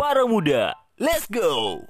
para muda. Let's go!